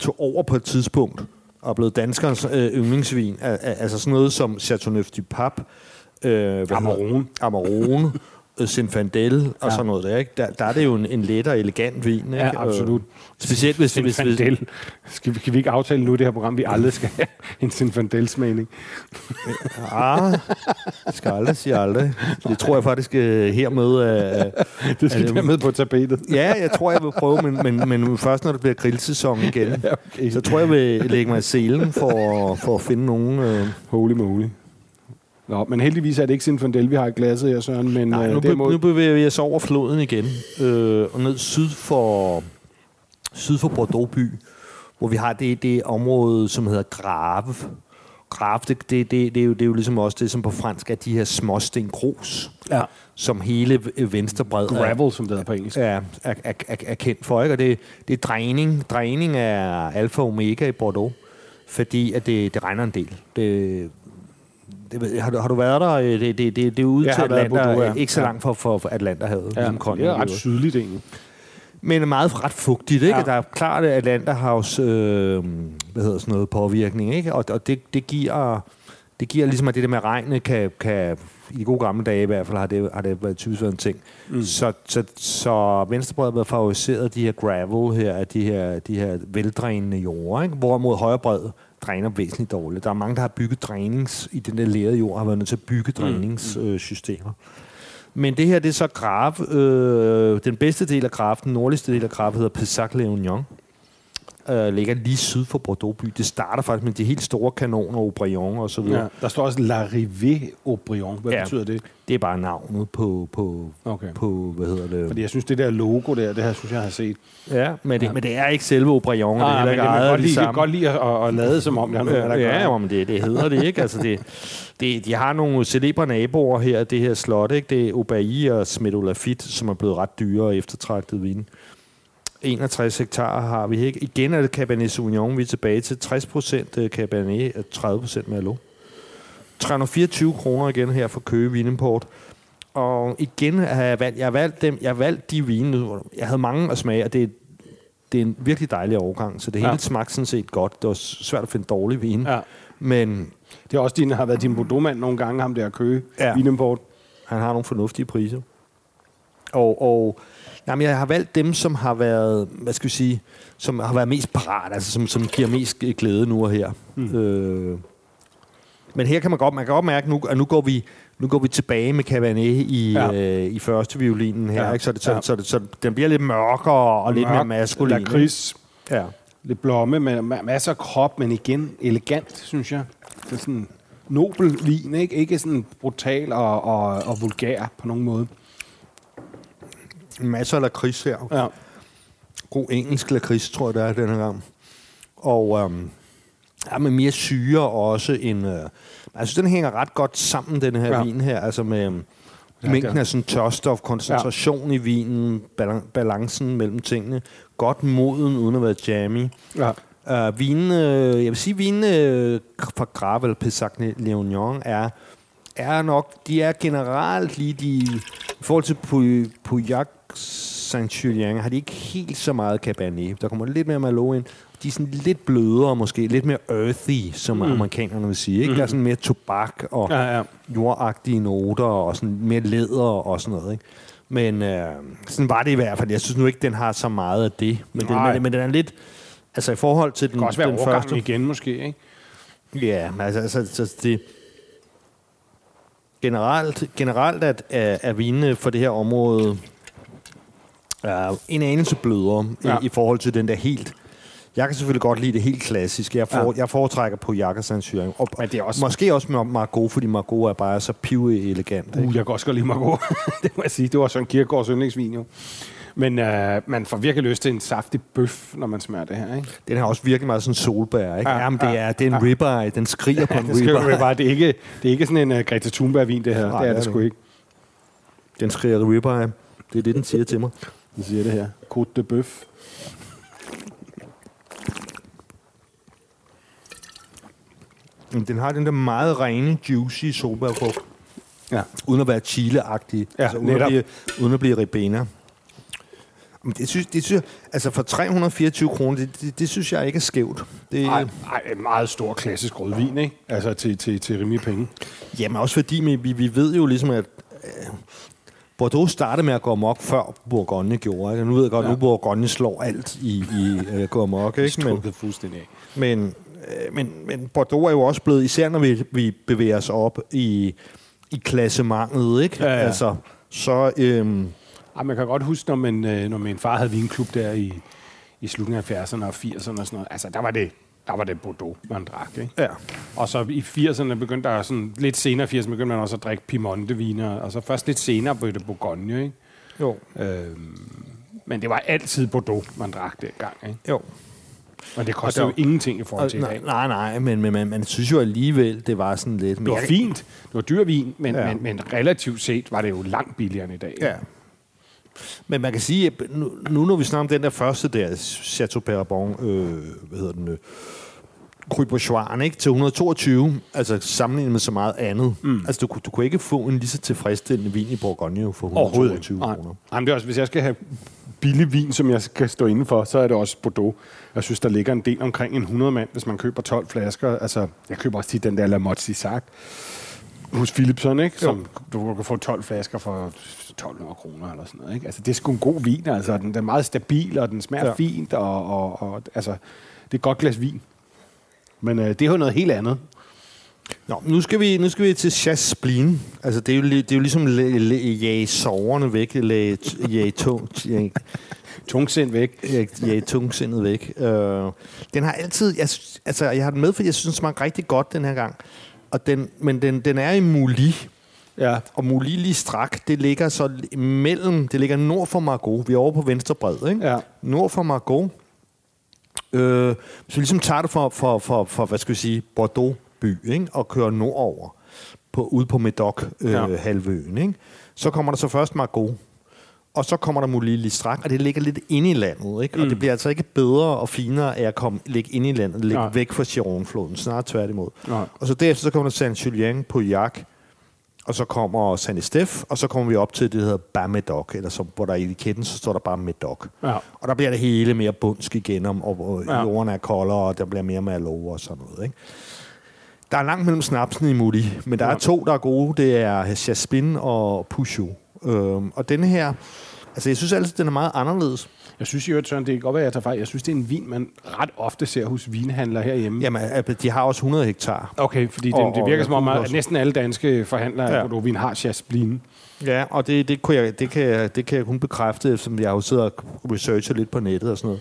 tog over på et tidspunkt og blevet danskernes øh, yndlingsvin. Al- al- altså sådan noget som Chateauneuf du Pape, øh, Amarone. Amarone, øh, Zinfandel og Ja. sådan noget der, ikke? Der, der er det jo en, en let og elegant vin, ikke? Ja, absolut. Øh, specielt hvis, hvis, hvis, Sinfandel. Skal, vi- skal vi ikke aftale nu i det her program, vi aldrig skal have en Sinfandel-smagning? Ah, skal aldrig sige aldrig. Det tror jeg faktisk øh, hermed er... Det skal være med på tapetet. Ja, jeg tror, jeg vil prøve, men, men, men først når det bliver grillsæson igen, Ja, okay. så tror jeg, jeg vil lægge mig i selen for, for at finde nogen... Øh, Holy moly. Nå, men heldigvis er det ikke Sinfandel, vi har i glasset her, Søren. Men nej, øh, nu, derimod- nu bevæger vi os over floden igen, øh, og ned syd for, syd for Bordeaux by, hvor vi har det, det område, som hedder Grave. Grave, det, det, det, det, er jo, det er jo ligesom også det, som på fransk er de her småsten grus, ja. som hele venstrebred er- Gravel, som det hedder på engelsk. er, er, er, er, er kendt for, ikke? Og det, det er dræning. Dræning er alfa og omega i Bordeaux, fordi at det, det regner en del. Det, det, har, du, har du været der? Det, det, det, det er ude Jeg til har Atlanta, Bordeaux, ja. ikke så langt for, for, for Atlanterhavet. Ja, ligesom det er ret sydligt egentlig. Men er meget ret fugtigt, ikke? Ja. Der er klart Atlanterhavs øh, hvad hedder sådan noget, påvirkning, ikke? Og, og det, det giver det giver ligesom, at det der med regnet kan, kan i de gode gamle dage i hvert fald, har det, har det været typisk været en ting. Mm. Så, så, så venstrebred har været favoriseret af de her gravel her, af de her, de her veldrænende jorder, ikke? hvorimod højrebred dræner væsentligt dårligt. Der er mange, der har bygget drænings, i den der lærede jord, har været nødt til at bygge dræningssystemer. Men det her, det er så Grave. Øh, den bedste del af Grave, den nordligste del af Grave, hedder Pessac-Léognan. Øh, ligger lige syd for Bordeaux by. Det starter faktisk med de helt store kanoner, Aubryon og så videre. Ja. Der står også L'Arrivée au Brion. Hvad Ja. betyder det? Det er bare navnet på, på, Okay. på hvad hedder det? Fordi jeg synes, det der logo der, det her synes jeg, har set. ja, men det, men det er ikke selve Aubryon, og det er Ah, heller ikke ejet kan godt de lide, samme. godt lide at, at, at lade som om, det har noget at Ja, ja men det, det hedder det ikke. Altså det, det, de har nogle celebre naboer her, det her slot. Ikke? Det er Aubailly og Smedo Lafitte, som er blevet ret dyre og eftertragtet vin. 61 hektar har vi ikke. Igen er det Cabernet Sauvignon, vi er tilbage til 60 procent Cabernet og 30 procent Merlot. 324 kroner igen her for Køge Vinimport. Og igen har jeg valgt, jeg har valgt dem, jeg har valgt de vine, jeg havde mange at smage, og det er, det er en virkelig dejlig overgang, så det hele Ja. smagte sådan set godt. Det var svært at finde dårlig vin. Ja. Men Det er også din, har været din Bordeaux-mand nogle gange, ham der Køge. Ja. Vinimport. han har nogle fornuftige priser. Og, og jamen, jeg har valgt dem, som har været, hvad skal vi sige, som har været mest parat, altså som, som giver mest glæde nu og her. Mm. Øh, men her kan man godt, man kan godt mærke, nu, at nu går vi, nu går vi tilbage med Cabernet i, Ja. øh, i første violinen her, Ja. ikke? Så, det, så, Ja. så, det, så den bliver lidt mørkere og lidt mere maskulin. Lakrids. Ja. Lidt blomme ma- masser af krop, men igen elegant, synes jeg. Det er sådan nobel vin, ikke? Ikke sådan brutal og, og, og vulgær på nogen måde. Masser af lakrids her. Ja. god engelsk lakrids, tror jeg, der er denne gang. Og øhm, ja, med mere syre også end... Øh, altså, den hænger ret godt sammen, den her Ja. vin her. Altså med øhm, Ja, mængden af sådan tørstof, koncentration ja. i vinen, balan- balancen mellem tingene. Godt moden, uden at være jammy. ja. Uh, vinen, øh, jeg vil sige, vinen øh, fra Grave eller Pessac Léognan er, er nok, de er generelt lige de, i forhold til Pu- Pauillac Saint-Julien, har de ikke helt så meget Cabernet. Der kommer lidt mere Merlot ind. De er sådan lidt blødere måske, lidt mere earthy, som mm. amerikanerne vil sige. Ikke? Mm. Der er sådan mere tobak og Ja, ja. jordagtige noter og sådan mere læder og sådan noget. Ikke? Men øh, sådan var det i hvert fald. Jeg synes nu ikke, den har så meget af det. Men, den, men, men den er lidt... Altså i forhold til den, Det kan også være den første... igen, måske, ikke? Ja, men altså, altså, altså det... Generelt, generelt at, er, er vinene for det her område er en anelse blødere Ja. ja. i, i forhold til den der helt... Jeg kan selvfølgelig godt lide det helt klassiske. Jeg, for, Ja. jeg foretrækker på Jakker Saint Og, Men det er også- Måske også med Margot, fordi Margot er bare så pive elegant. Ikke? Uh, jeg kan også godt lide Margot. det må jeg sige. Det var Søren Kierkegaards yndlingsvin, jo. Men øh, man får virkelig lyst til en saftig bøf, når man smager det her, ikke? Den har også virkelig meget sådan solbær, ikke? Ja, Ja, Jamen, det ja, er, det er en ribeye. Den skriger på en Det, ribeye. det, er ikke, det er ikke sådan en uh, Greta Thunberg-vin, det her. Nej, det er det det sgu ikke. Den skriger ribeye. Det er det, den siger til mig. Jeg siger det her. Côte de bøf. Den har den der meget rene, juicy solbærfrugt. Ja. Uden at være chile-agtig. Ja, altså, uden, at netop. blive, uden at blive ribena. Men det synes, det synes jeg, altså for 324 kroner, det, det, det, synes jeg ikke er skævt. Det, Ej, ej, en meget stor klassisk rødvin, ikke? Altså til, til, til rimelig penge. Jamen også fordi, vi, vi, ved jo ligesom, at øh, Bordeaux startede med at gå amok, før Bourgogne gjorde. Ikke? Nu ved jeg godt, at Ja. nu Bourgogne slår alt i, i øh, gå amok. Ikke? Men, fuldstændig af. men, øh, men, men Bordeaux er jo også blevet, især når vi, vi bevæger os op i, i klassementet, ikke? Ja, ja. Altså, så... Øh, Ej, man kan godt huske, når, man, øh, når min far havde vinklub der i, i slutningen af 70'erne og 80'erne og sådan noget. Altså, der var det, der var det Bordeaux, man drak, ikke? ja. Og så i 80'erne begyndte der sådan, lidt senere i 80'erne begyndte man også at drikke Piemonte-viner, og så først lidt senere blev det Bourgogne, ikke? Jo. Øhm, men det var altid Bordeaux, man drak dengang, ikke? Jo. Og det kostede Og jo ingenting i forhold til i nej, dag. nej, nej, men, men man, man synes jo alligevel, det var sådan lidt... Det var fint. Det var dyr vin, men, ja. men, men relativt set var det jo langt billigere end i dag. Ja. Men man kan sige, at nu, nu når vi snakker om den der første der, Chateau Perabon, øh, hvad hedder den, øh, Bourgeois, ikke, til 122, altså sammenlignet med så meget andet. Mm. Altså, du, du kunne ikke få en lige så tilfredsstillende vin i Bourgogne for Overhovedet 122 ikke. Nej. kroner. Nej, men det er også, hvis jeg skal have billig vin, som jeg skal stå inde for, så er det også Bordeaux. Jeg synes, der ligger en del omkring en 100 mand, hvis man køber 12 flasker. Altså, jeg køber også tit den der La Motte Sac hos Philipson, ikke? Som du kan få 12 flasker for 1200 kroner eller sådan noget, ikke? Altså, det er sgu en god vin, altså. Den, den er meget stabil, og den smager Ja. fint, og, og, og, altså, det er et godt glas vin. Men øh, det er jo noget helt andet. Nå, nu skal vi, nu skal vi til Chasblin. Altså, det er jo, det er jo ligesom læ- læ- jage soverne væk, læ- jage tung, jage, Tungsind væk. jage, jage tungsindet væk. Uh, den har altid... Jeg, altså, jeg har den med, fordi jeg synes, den smagte rigtig godt den her gang. Og den, men den, den er i Mouli, Ja. og lige strak, det ligger så mellem, det ligger nord for Margaux. Vi er over på venstre bred, ikke? Ja. Nord for Margaux. Øh, så ligesom tager det for, for, for, for hvad skal vi sige, Bordeaux by, ikke? og kører nordover, på, ude på Medoc-halvøen. Øh, Ja. halvøen, ikke? Så kommer der så først Margaux, og så kommer der Mouli lige strak, og det ligger lidt inde i landet. Ikke? Og det bliver altså ikke bedre og finere af at komme, ligge inde i landet, ligge Nej. væk fra Chiron-floden, snarere tværtimod. Nej. Og så derefter så kommer der Saint-Julien på Jac, og så kommer Saint Estef, og så kommer vi op til det, der hedder Bas-Médoc, eller så, hvor der i etiketten, så står der bare Médoc. Ja. Og der bliver det hele mere bundsk igen, om, og, og ja. Jorden er koldere, og der bliver mere Merlot og sådan noget. Ikke? Der er langt mellem snapsen i Moody, men der er Ja. to, der er gode. Det er Jasmin og Peugeot. Øhm, og denne her, altså jeg synes altid, den er meget anderledes. Jeg synes i øvrigt, Søren, det kan godt være, at jeg tager fejl. Jeg synes, det er en vin, man ret ofte ser hos vinhandlere herhjemme. Jamen, altså, de har også 100 hektar. Okay, fordi det, Og- det og virker jeg som om, at næsten alle danske forhandlere Ja. af Bordeaux-vin har Chasblin. Ja, og det, det, kunne jeg, det, kan jeg, det kan jeg kun bekræfte, eftersom jeg har jo siddet og researchet lidt på nettet og sådan noget.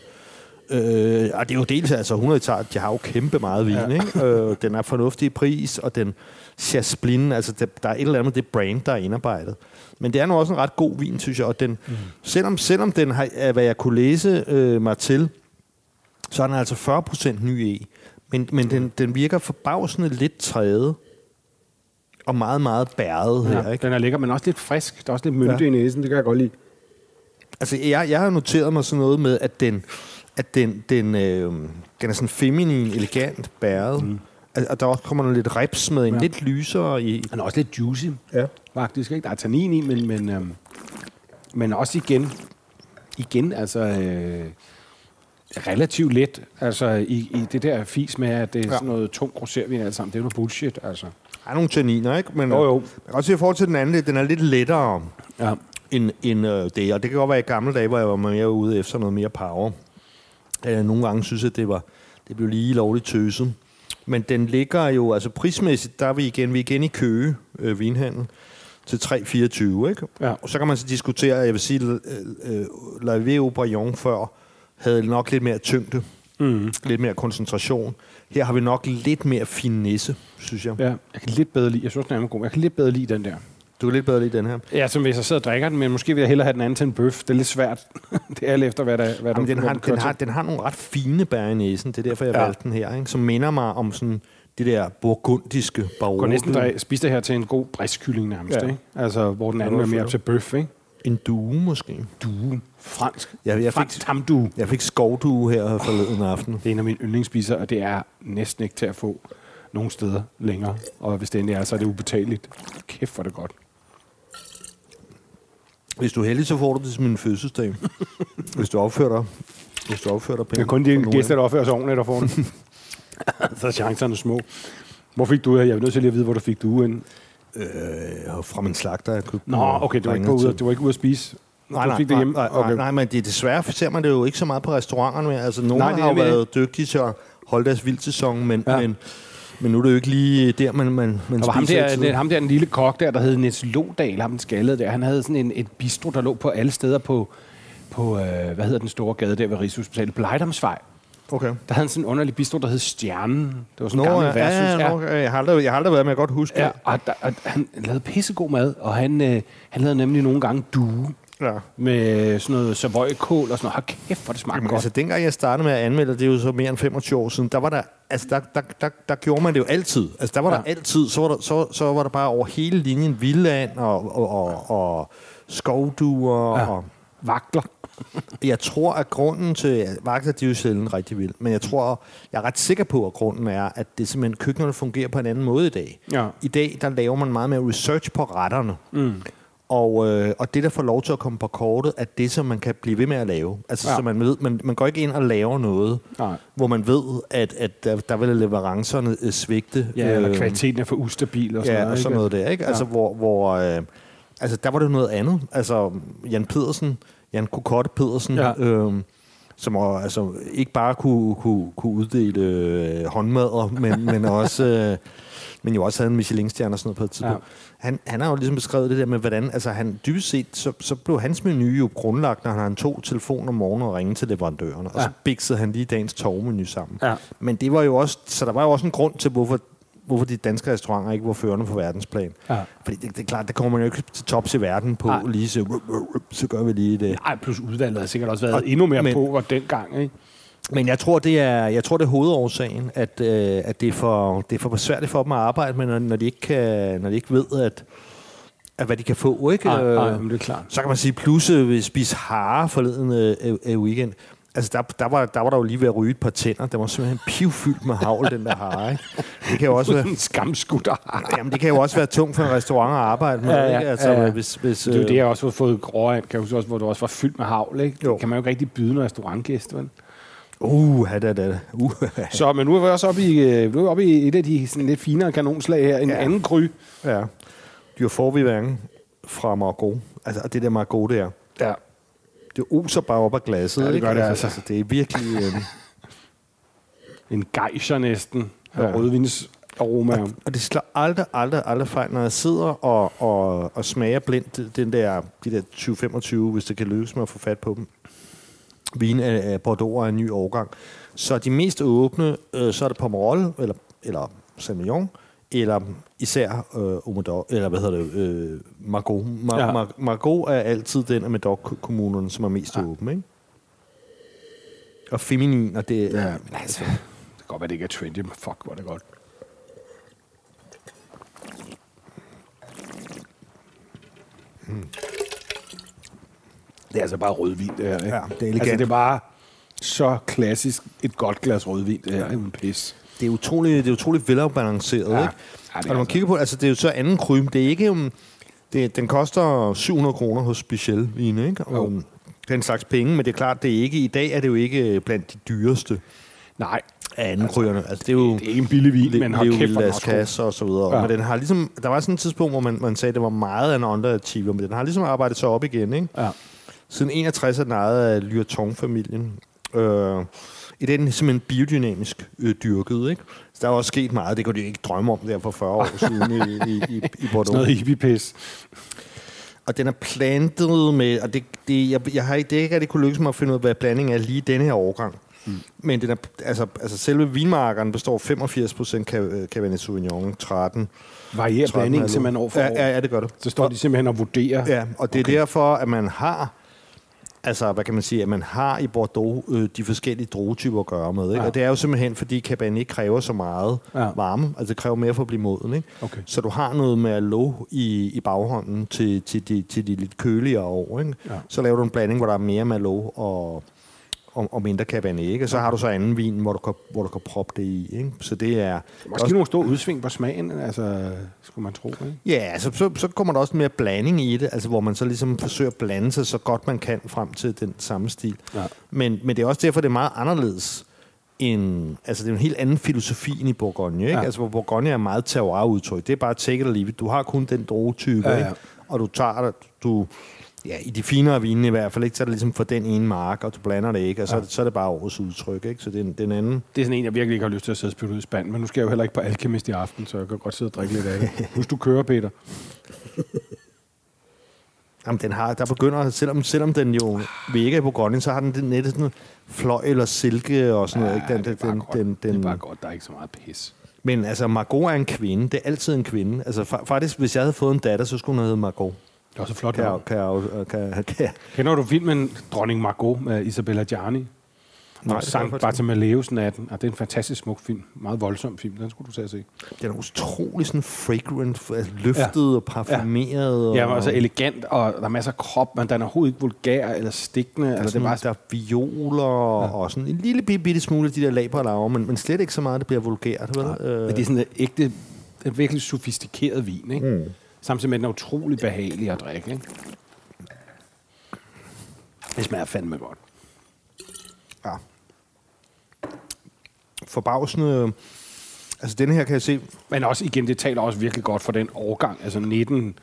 Øh, og det er jo dels, altså 100 hektar, de har jo kæmpe meget vin, ja. Ja. ikke? Øh, den er fornuftig i pris, og den Chasblin, altså det, der er et eller andet det brand, der er indarbejdet. Men det er nu også en ret god vin, synes jeg, og den, mm. selvom, selvom den har, er, hvad jeg kunne læse øh, mig til, så er den altså 40% ny i. Men, men den, den virker forbavsende lidt træet, og meget, meget bæret her, ikke? Den er lækker, men også lidt frisk. Der er også lidt mynte Ja. ja. i næsen, det kan jeg godt lide. Altså, jeg, jeg har noteret mig sådan noget med, at den, at den, den, øh, den er sådan feminin, elegant bæret. Mm. Altså, og der også kommer noget lidt reps med en ja. Lidt lysere i. Den er også lidt juicy, Ja. faktisk. Ikke? Der er tannin i, men, men, øhm, men også igen, igen, altså øh, relativt let. Altså i, i det der fis med, at det er Ja. sådan noget tung rosévin alt sammen. Det er jo noget bullshit, altså. Der er nogle tanniner, ikke? Men, Jo, jo. øh, Jeg kan også i forhold til den anden, den er lidt lettere Ja. end, end øh, det. Og det kan godt være i gamle dage, hvor jeg var mere ude efter noget mere power. Øh, nogle gange synes jeg, at det, var, det blev lige lovligt tøset. Men den ligger jo, altså prismæssigt, der er vi igen, vi er igen i Køge øh, vinhandel til 3,24, ikke? Ja. Og så kan man så diskutere, jeg vil sige, øh, øh, La Vie før havde nok lidt mere tyngde, Mm. lidt mere koncentration. Her har vi nok lidt mere finesse, synes jeg. ja. Jeg kan lidt bedre lide, jeg synes, den er god. Jeg kan lidt bedre lide den der. Du kan lidt bedre lide den her. Ja, som hvis jeg sidder og drikker den, men måske vil jeg hellere have den anden til en bøf. Det er lidt svært. det er alt efter, hvad, der, hvad Jamen, du den, har, kører den, har, den har nogle ret fine bær i næsen. Det er derfor, jeg ja. Valgte den her. Ikke? Som minder mig om sådan det der burgundiske baroque. Går næsten drej, spise det her til en god bristkylling nærmest, Ja. ikke? Altså, hvor den anden er mere til bøf, ikke? En due måske. Due. Fransk. Jeg fik, Fransk tamdue. jeg fik skovdue her forleden aften. Det er en af mine yndlingsspiser, og det er næsten ikke til at få nogen steder længere. Og hvis det endelig er, så er det ubetaleligt. Kæft for det godt. Hvis du er heldig, så får du det som en fødselsdag. hvis du opfører dig. Hvis du opfører dig Det er kun de gæster, der opfører sig ordentligt, der får den. så er chancerne små. Hvor fik du, jeg er nødt til lige at vide, hvor du fik du en. Øh, fra min slagter, jeg købte Nå, okay, du var ikke, ude, du var ikke ude at spise. Nej, nej, fik det hjemme. nej, okay. nej, men det, desværre ser man det jo ikke så meget på restauranterne mere. Altså, Nej, det har jo været dygtige til at holde deres vildsæson, men, ja. men, men nu er det jo ikke lige der, man, man, man Der var ham der, den, ham der, den lille kok der, der hed Niels Lodal, ham den skaldede der. Han havde sådan en, et bistro, der lå på alle steder på, på øh, hvad hedder den store gade der ved Rigshospitalet, på. Okay. Der havde han sådan en underlig bistro, der hed Stjernen. Det var sådan en gammel ja, ja, ja, jeg, har aldrig, jeg har aldrig været med, jeg godt huske Ja, det. og, der, og han lavede pissegod mad, og han, øh, han lavede nemlig nogle gange due Ja. med sådan noget savoykål og sådan noget. Hold kæft, hvor det smagte Jamen, godt. altså, dengang jeg startede med at anmelde, det er jo så mere end 25 år siden, der var der, altså, der, der, der, der gjorde man det jo altid. Altså, der var ja. Der altid, så var der, så, så var der bare over hele linjen vildland og, og, og, og skovduer Ja. og Vagler. Jeg tror, at grunden til... Vagter, de er jo sjældent rigtig vildt, men jeg tror, jeg er ret sikker på, at grunden er, at det simpelthen køkkenerne fungerer på en anden måde i dag. Ja. I dag, der laver man meget mere research på retterne. Mm. Og, øh, og det, der får lov til at komme på kortet, er det, som man kan blive ved med at lave. Altså, Ja. ja. så man ved, man, man går ikke ind og laver noget, Nej. hvor man ved, at, at der, der vil leverancerne øh, svigte. Ja, eller Øh, kvaliteten er for ustabil og sådan ja, noget. og sådan noget der, ikke? Altså, Ja. hvor, hvor øh, altså, der var det noget andet. Altså, Jan Pedersen, Jan Kokotte Pedersen, Ja. ja. øh, som altså, ikke bare kunne, kunne, kunne uddele øh, håndmadder, men, men også... Øh, men jo også havde en Michelin-stjerne og sådan noget på et tidspunkt. Ja. Han, han har jo ligesom beskrevet det der med, hvordan, altså han dybest set, så, så blev hans menu jo grundlagt, når han tog telefon om morgenen og ringede til leverandørerne, ja. og så biksede han lige dagens torvmenu sammen. Ja. Men det var jo også, så der var jo også en grund til, hvorfor, hvorfor de danske restauranter ikke var førende på verdensplan. Ja. Fordi det, det er klart, der kommer man jo ikke til tops i verden på Nej. lige så, så gør vi lige det. Ej, plus udvalget har sikkert også været Og- endnu mere men- på dengang, ikke? Men jeg tror, det er, jeg tror, det er hovedårsagen, at, øh, at det, er for, det er for besværligt for dem at arbejde med, når, når, de, ikke kan, når de ikke ved, at, at hvad de kan få. Ikke? Nej, Øh, nej, men det er klart. Så kan man sige, plus øh, spise hare forleden øh, øh, øh, weekend. Altså, der, der, var, der var der jo lige ved at ryge et par tænder. Der var simpelthen pivfyldt med havl, den der hare. Ikke? Det kan jo også være... en skamskutter. Jamen, det kan jo også være tungt for en restaurant at arbejde med, Ja, ja, ikke? Altså, ja, ja. hvis, hvis, Det er jo øh, det, jeg også har fået gråere kan jeg huske også, hvor du også var fyldt med havl, ikke? Jo. Det kan man jo ikke rigtig byde en restaurantgæst, vel? Uh, da, da, da. Uh, Så, men nu er vi også oppe i, øh, nu er oppe i et af de sådan lidt finere kanonslag her. En Ja. anden gry. ja. Dyr får vi hverken fra Margot. Altså, og det der Margot der, Ja. det oser bare op af glasset. Ja, det ikke? gør det altså. altså. Det er virkelig... Øh, En gejser næsten. Ja. Rødvins aroma. og det slår aldrig, aldrig, aldrig fejl, når jeg sidder og, og, og smager blindt den der, de der 2025, hvis det kan lykkes med at få fat på dem. Vin af, af Bordeaux er en ny årgang. Så de mest åbne, øh, så er det Pomerol, eller, eller Sauvignon, eller især øh, Omedor, eller hvad hedder det, øh, Margot. Mar- Ja. Mar- Margot er altid den af Medoc-kommunerne, som er mest Ja. åben, ikke? Og feminin, og det Ja, men altså, det kan godt være, det ikke er trendy, men fuck, hvor er det godt. Mm. Det er altså bare rødvin, det her. Ikke? Ja, det er elegant. Altså, det er bare så klassisk et godt glas rødvin, det her. Uden pis. det er utroligt, det er utroligt velafbalanceret, Ja. ja. Ja, ikke? det er og når man altså- kigger på, altså det er jo så anden krym, det er ikke, um, det, den koster 700 kroner hos Special Vine, ikke? Og, Jo. um, det er en slags penge, men det er klart, det er ikke, i dag er det jo ikke blandt de dyreste Nej, af anden kryerne. Altså det er jo det er ikke en billig vin, men Leo kæft, er Las. Cas og så videre. Ja. Ja. Men den har ligesom, der var sådan et tidspunkt, hvor man, man sagde, at det var meget af en underachiever, men den har ligesom arbejdet sig op igen, ikke? Ja. Siden 61 er den ejet af Lyrton-familien. Øh, I den er simpelthen biodynamisk øh, dyrket, ikke? Så der er også sket meget, det kunne de ikke drømme om der for 40 år siden i, i, i, i Sådan Bordeaux. noget hippie-pis. Og den er plantet med, og det, det, jeg, jeg har ikke, det er ikke rigtig kunne lykkes mig at finde ud af, hvad blandingen er lige denne her årgang. Mm. Men den er, altså, altså selve vinmarkeren består 85% Cabernet Cabernet Sauvignon, 13. Varierer 13 blandingen simpelthen år for år. Ja, ja, det gør det. Så står de simpelthen og vurderer. Ja, og det er okay. derfor, at man har, altså hvad kan man sige, at man har i Bordeaux øh, de forskellige druetyper at gøre med. Ikke? Ja. Og det er jo simpelthen, fordi Cabernet ikke kræver så meget Ja. varme. Altså det kræver mere for at blive moden. Ikke? Okay. Så du har noget med lå i, i baghånden til, til, de, til de lidt køligere år. Ikke? Ja. Så laver du en blanding, hvor der er mere Merlot og, og, og mindre cabernet, ikke? Og så har du så anden vin, hvor du kan, hvor du kan proppe det i, ikke? Så det er... Måske nogle store udsving på smagen, altså, skulle man tro. Ikke? Ja, altså, så, så kommer der også mere blanding i det, altså hvor man så ligesom forsøger at blande sig så godt man kan frem til den samme stil. Ja. Men, men det er også derfor, det er meget anderledes end... Altså, det er en helt anden filosofi end i Bourgogne, ikke? Ja. Altså, hvor Bourgogne er meget terroir-udtryk. Det er bare take it or leave it. Du har kun den drogetype, ja. ja. ikke? Og du tager det, du... Ja, i de finere vine i hvert fald, ikke? Så er det ligesom for den ene mark, og du blander det ikke, og så, Ja. ja. så er det bare årets udtryk, ikke? Så det er, en- det er en anden... Det er sådan en, jeg virkelig ikke har lyst til at sidde og spille ud i spand, men nu skal jeg jo heller ikke på Alchemist i aften, så jeg kan godt sidde og drikke lidt af det. Husk, du kører, Peter. Jamen, den har, der begynder, selvom, selvom den jo vi ikke er på Bourgogne, så har den den net sådan fløj eller silke og sådan noget. Ikke? Den, det, er bare den, godt. den, det er den, bare godt, der er ikke så meget pis. Men altså, Margot er en kvinde. Det er altid en kvinde. Altså, fa- faktisk, hvis jeg havde fået en datter, så skulle hun hedde Margot. Det er også flot. Kan, kan, jeg- kan, kan, Kender du filmen Dronning Margot med Isabella Gianni? Nej, Og Sankt faktisk ikke. Bartholomeus natten. Og det er en fantastisk smuk film. Meget voldsom film. Den skulle du tage at se. Den er utrolig sådan fragrant, altså løftet ja. og parfumeret. Og, Ja, men også elegant, og der er masser af krop, men den er overhovedet ikke vulgær eller stikkende. der, er Altså, det er bare der er violer ja. og sådan en lille bitte, bitte smule af de der lag på laver, men, men slet ikke så meget, det bliver vulgært. Vel? Øh, Men det er sådan en ægte, en virkelig sofistikeret vin, ikke? Mm. Samtidig med, at den er utrolig behagelig at drikke, ikke? Det smager fandme godt. Ja. Forbavsende... Altså, denne her kan jeg se... Men også igen, det taler også virkelig godt for den årgang. Altså 19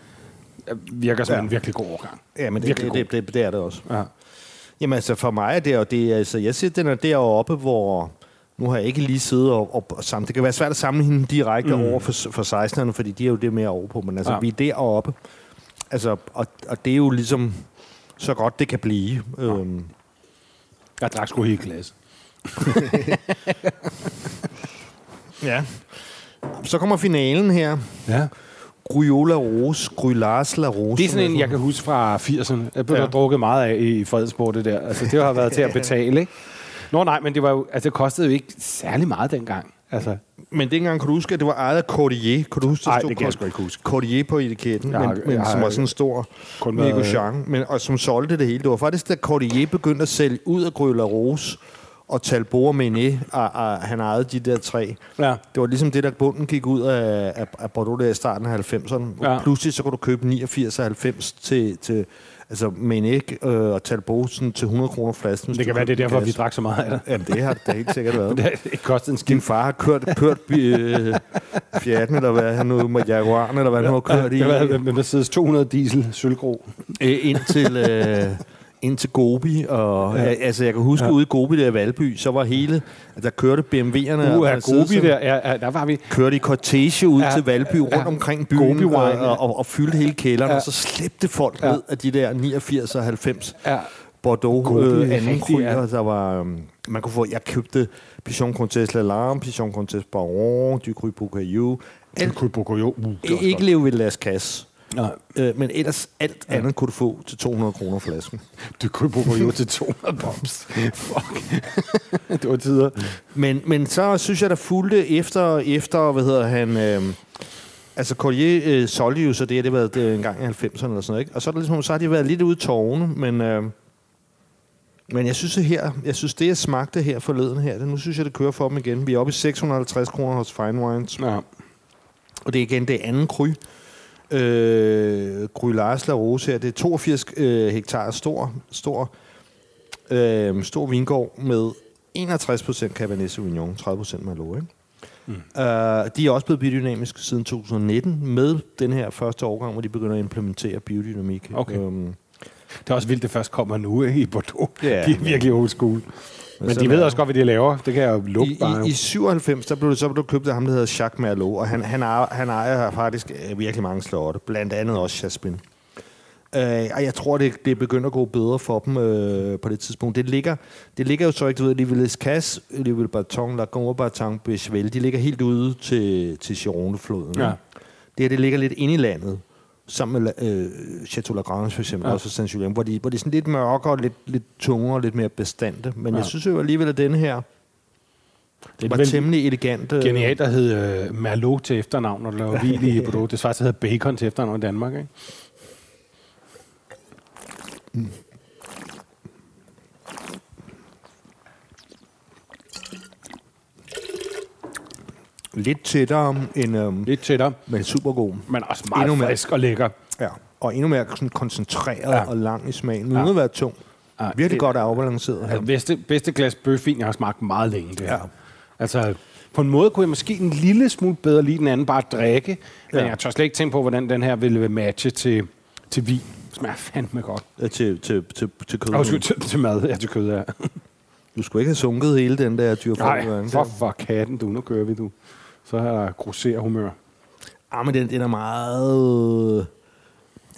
øh, virker som Ja. en virkelig god årgang. Ja, men det, Virkelig det, det, det, det er det også. Ja. Jamen altså, for mig er det, og det altså, jeg siger, den er deroppe, hvor... Nu har jeg ikke lige siddet og, og, og sammen. Det kan være svært at sammenligne direkte mm. over for, for 16'erne, fordi de er jo det mere over på. Men altså, Ja. vi er deroppe. Altså, og, og det er jo ligesom så godt det kan blive. Ja. Øhm, Jeg drak sgu helt glas. ja. Så kommer finalen her. Ja. Gruyola Rose, Grylars La Rose. Det er sådan en, jeg kan huske fra 80'erne. Jeg blev ja. drukket meget af i Fredensborg, det der. Altså, det har været til at betale, ikke? Nå nej, men det, var jo, altså, det kostede jo ikke særlig meget dengang. Altså, Men dengang, kan du huske, at det var ejet af Cordier? Kan du huske, der Nej, det kan jeg ikke huske. Cordier på etiketten, Jeg har- men, men jeg har som var sådan en stor Mégauchin, men, og som solgte det hele. Det var faktisk, da Cordier begyndte at sælge ud af Grøla Rose og Talbot Menet, og, og han ejede de der tre. ja. Det var ligesom det, der bunden gik ud af, af, af Bordeaux der i starten af 90'erne. Ja. Ja. Pludselig så kunne du købe 89 og 90 til, til altså Menet øh, og Talbot sådan til 100 kroner flasken. Det kan være, det er derfor, en vi drak så meget af det. Jamen, det har det da helt sikkert været. Det har ikke kostet en skid. Din far har kørt, kørt øh, Fiat'en, eller hvad han nu med Jaguar'en, eller hvad han nu har kørt i, Det var med Mercedes 200 diesel sølvgro. øh, ind til... Øh, ind til Gobi, og ja. altså jeg kan huske ja. ude i Gobi der i Valby, så var hele, at der kørte BMW'erne, Uh, og der Gobi der, ja, ja, der var vi. kørte i cortege ud ja. Ja. til Valby, rundt Ja. omkring byen, Gobi og, ja. og, og, og fyldte hele kælderen, ja. Ja. og så slæbte folk ja. Ja. ned af de der 89 og 90 Ja. Bordeaux Gobi, øh, anden kryer, ja. der var, um, man kunne få, jeg købte Pichon Comtesse Lalarme, Pichon Comtesse Baron, Du Cru Boucaillou, alt, Kunne på jo. Uh, ikke flot. leve ved Las Casse. Nej, Øh, men ellers alt ja. andet kunne du få til 200 kroner flasken. du kunne på jo til 200 bombs. Fuck. det var tider. Men, men så synes jeg, der fulgte efter, efter hvad hedder han... Øh, altså, Collier øh, solgte jo så det, det var det en gang i 90'erne eller sådan noget, ikke? Og så, er der ligesom, så har de været lidt ude i tårne, men... Øh, men jeg synes, at her, jeg synes, det jeg smagte her forleden her, det, nu synes jeg, det kører for dem igen. Vi er oppe i 650 kroner hos Fine Wines. Ja. Og det er igen det anden kry. Øh, Gry Lars La Rose her. Det er 82 øh, hektar stor, stor, øh, stor vingård med 61% Cabernet Sauvignon, 30% Merlot. Ikke? Mm. Uh, de er også blevet biodynamiske siden 2019 med den her første årgang, hvor de begynder at implementere biodynamik. Okay. Um, Det er også vildt, det først kommer nu ikke, i Bordeaux. Ja. de er virkelig old school. Men de ved også godt, hvad de laver. Det kan jeg jo lukke I, bare. i, I 97, der blev det så blev købt af ham, der hedder Jacques Merlot, og han, han, ejer, han ejer faktisk øh, virkelig mange slotte, blandt andet også Jasmin. Øh, og jeg tror, det, det begynder at gå bedre for dem øh, på det tidspunkt. Det ligger, det ligger jo så ikke, du ved, Livelles Casse, Livelle Baton, La Gombe Baton, Bechevel, de ligger helt ude til, til Gironde-floden. Ja. Det her, det ligger lidt inde i landet, sammen med øh, Chateau Lagrange for eksempel, Ja. også Saint Julien, hvor de, hvor de er sådan lidt mørkere, lidt, lidt tungere, lidt mere bestandte. Men ja. Jeg synes jo alligevel, at denne her det var vel temmelig elegant. øh, genialt, der hed uh, Merlot til efternavn, når du laver hvil i Bordeaux. Det svarer til hedder Bacon til efternavn i Danmark, ikke? Lidt tættere end... Øhm, Lidt tættere, men super god. men også meget Endnu mere. frisk og lækker. Ja. Og endnu mere sådan koncentreret Ja. og lang i smagen, uden Ja. at være tung. Ja, Virkelig det- godt afbalanceret her. Altså, bedste, bedste glas bøfvin, jeg har smagt meget længe. Det her. Ja. Altså, på en måde kunne jeg måske en lille smule bedre lide den anden bare at drikke, men Ja. jeg tør slet ikke tænke på, hvordan den her ville matche til, til vin. Det smager fandme godt. Ja, til, til, til, til kød. Og til, til mad, ja, til kød, ja. Du skulle ikke have sunket hele den der dyr Nej, for, for katten, du. Nu kører vi, du. Så har jeg grosser humør. Ah, men den, den er meget...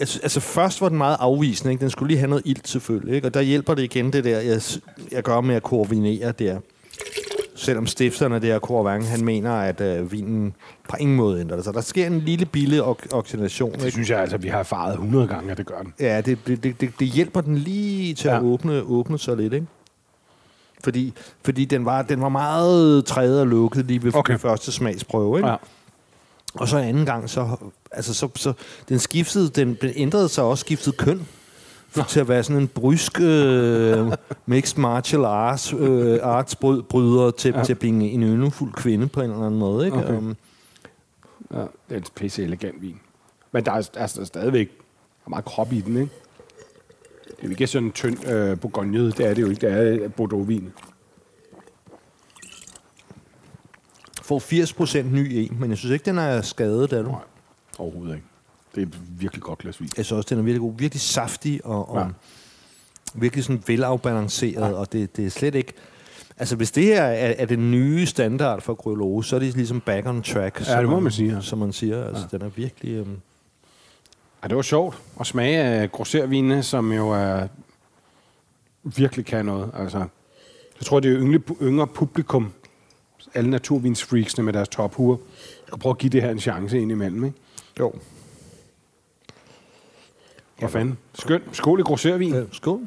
Altså, altså, først var den meget afvisende. Ikke? Den skulle lige have noget ilt, selvfølgelig. Ikke? Og der hjælper det igen, det der, jeg, jeg gør med at koordinere der. Selvom stifterne der, Corvang, han mener, at øh, vinen på ingen måde ændrer det. Så der sker en lille bille ok- oxidation. Det Ikke? synes jeg altså, vi har erfaret 100 gange, at det gør den. Ja, det, det, det, det, hjælper den lige til ja. at åbne, åbne sig lidt, ikke? Fordi, fordi den, var, den var meget træet og lukket lige ved Okay. første smagsprøve, ikke? Ja. Og så anden gang, så, altså, så, så den skiftede, den ændrede sig også, skiftede køn. Til at være sådan en brysk øh, mixed martial arts, øh, arts bry- bryder til, Ja. til at blive en, en ynefuld kvinde på en eller anden måde. Ikke? Okay. Um, Ja, det er en pisse elegant vin. Men der er, altså stadigvæk der er meget krop i den, ikke? Det er ikke sådan en tynd øh, bourgogne, det er det jo ikke. Det er Bordeaux-vin. får 80% ny en, men jeg synes ikke, den er skadet af du. Nej, overhovedet ikke. Det er et virkelig godt glas vin. Jeg synes også, den er virkelig god. Virkelig saftig og, og Ja. ja. virkelig sådan velafbalanceret, ja. og det, det er slet ikke... Altså, hvis det her er, er det nye standard for Grølose, så er det ligesom back on track, det må man sige, ja. som man siger. Altså, ja. den er virkelig... Um, Ja, det var sjovt at smage af grosservinene, som jo er virkelig kan noget. Altså, jeg tror, det er yngre, yngre publikum, alle naturvinsfreaksene med deres tophuer, skal prøve at give det her en chance indimellem, ikke? jo. Hvor fanden? Skøn. Skål i grosservin. Ja, skål.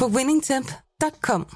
på winningtemp.com.